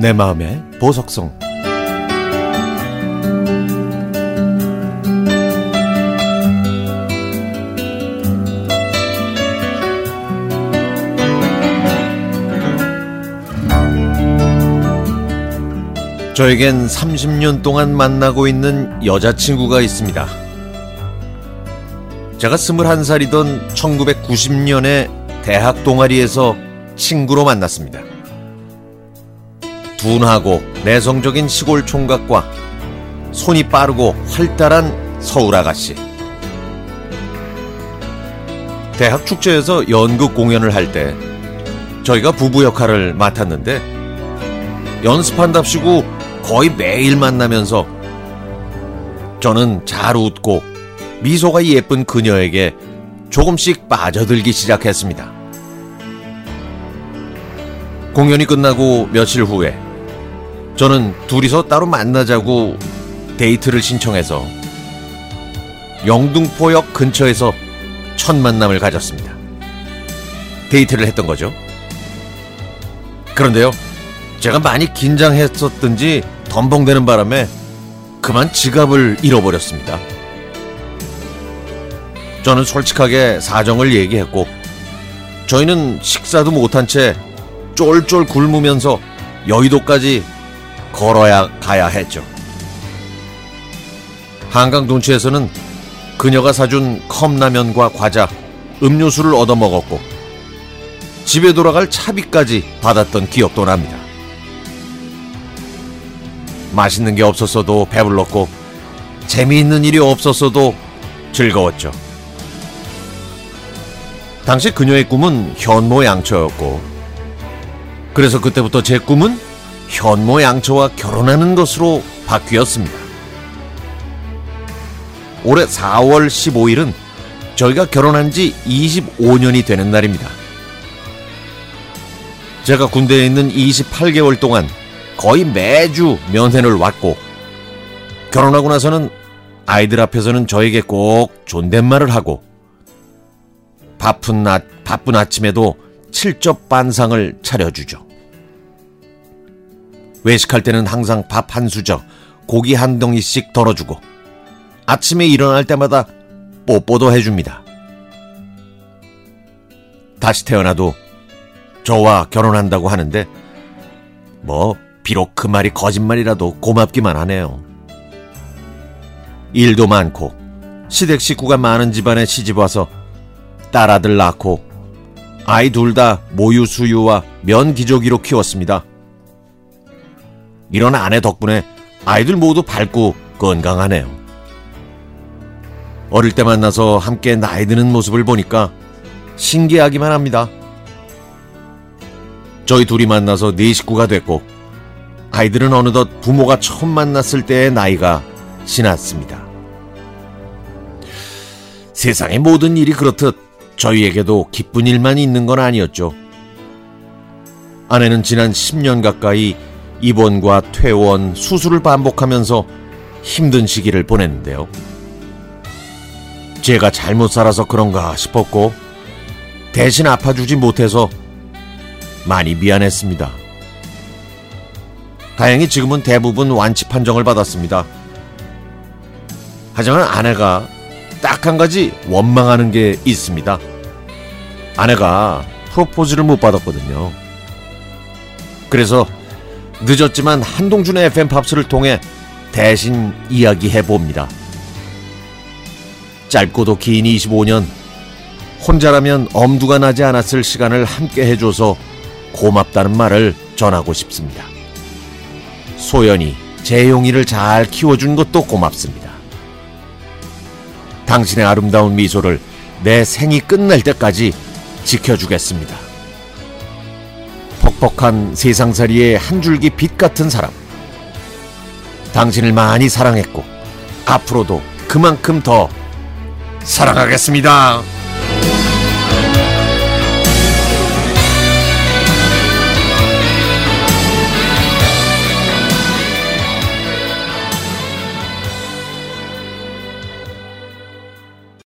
내 마음의 보석성 저에겐 30년 동안 만나고 있는 여자친구가 있습니다. 제가 21살이던 1990년에 대학 동아리에서 친구로 만났습니다. 둔하고 내성적인 시골 총각과 손이 빠르고 활달한 서울 아가씨. 대학 축제에서 연극 공연을 할 때 저희가 부부 역할을 맡았는데 연습한답시고 거의 매일 만나면서 저는 잘 웃고 미소가 예쁜 그녀에게 조금씩 빠져들기 시작했습니다. 공연이 끝나고 며칠 후에 저는 둘이서 따로 만나자고 데이트를 신청해서 영등포역 근처에서 첫 만남을 가졌습니다. 데이트를 했던 거죠. 그런데요, 제가 많이 긴장했었든지 덤벙대는 바람에 그만 지갑을 잃어버렸습니다. 저는 솔직하게 사정을 얘기했고 저희는 식사도 못한 채 쫄쫄 굶으면서 여의도까지 걸어야 가야 했죠. 한강 둔치에서는 그녀가 사준 컵라면과 과자, 음료수를 얻어 먹었고 집에 돌아갈 차비까지 받았던 기억도 납니다. 맛있는 게 없었어도 배불렀고 재미있는 일이 없었어도 즐거웠죠. 당시 그녀의 꿈은 현모양처였고 그래서 그때부터 제 꿈은 현모양처와 결혼하는 것으로 바뀌었습니다. 올해 4월 15일은 저희가 결혼한 지 25년이 되는 날입니다. 제가 군대에 있는 28개월 동안 거의 매주 면회를 왔고 결혼하고 나서는 아이들 앞에서는 저에게 꼭 존댓말을 하고 바쁜 낮 바쁜 아침에도 칠첩 반상을 차려주죠. 외식할 때는 항상 밥 한 수저, 고기 한 덩이씩 덜어주고 아침에 일어날 때마다 뽀뽀도 해줍니다. 다시 태어나도 저와 결혼한다고 하는데 뭐 비록 그 말이 거짓말이라도 고맙기만 하네요. 일도 많고 시댁 식구가 많은 집안에 시집와서 딸아들 낳고 아이 둘 다 모유 수유와 면 기저귀로 키웠습니다. 이런 아내 덕분에 아이들 모두 밝고 건강하네요. 어릴 때 만나서 함께 나이 드는 모습을 보니까 신기하기만 합니다. 저희 둘이 만나서 네 식구가 됐고 아이들은 어느덧 부모가 처음 만났을 때의 나이가 지났습니다. 세상의 모든 일이 그렇듯 저희에게도 기쁜 일만 있는 건 아니었죠. 아내는 지난 10년 가까이 입원과 퇴원, 수술을 반복하면서 힘든 시기를 보냈는데요. 제가 잘못 살아서 그런가 싶었고, 대신 아파주지 못해서 많이 미안했습니다. 다행히 지금은 대부분 완치 판정을 받았습니다. 하지만 아내가 딱 한 가지 원망하는 게 있습니다. 아내가 프로포즈를 못 받았거든요. 그래서 늦었지만 한동준의 FM 팝스를 통해 대신 이야기해 봅니다. 짧고도 긴 25년 혼자라면 엄두가 나지 않았을 시간을 함께 해줘서 고맙다는 말을 전하고 싶습니다. 소연이 재용이를 잘 키워준 것도 고맙습니다. 당신의 아름다운 미소를 내 생이 끝날 때까지 지켜주겠습니다. 퍽퍽한 세상살이의 한 줄기 빛 같은 사람. 당신을 많이 사랑했고, 앞으로도 그만큼 더 사랑하겠습니다.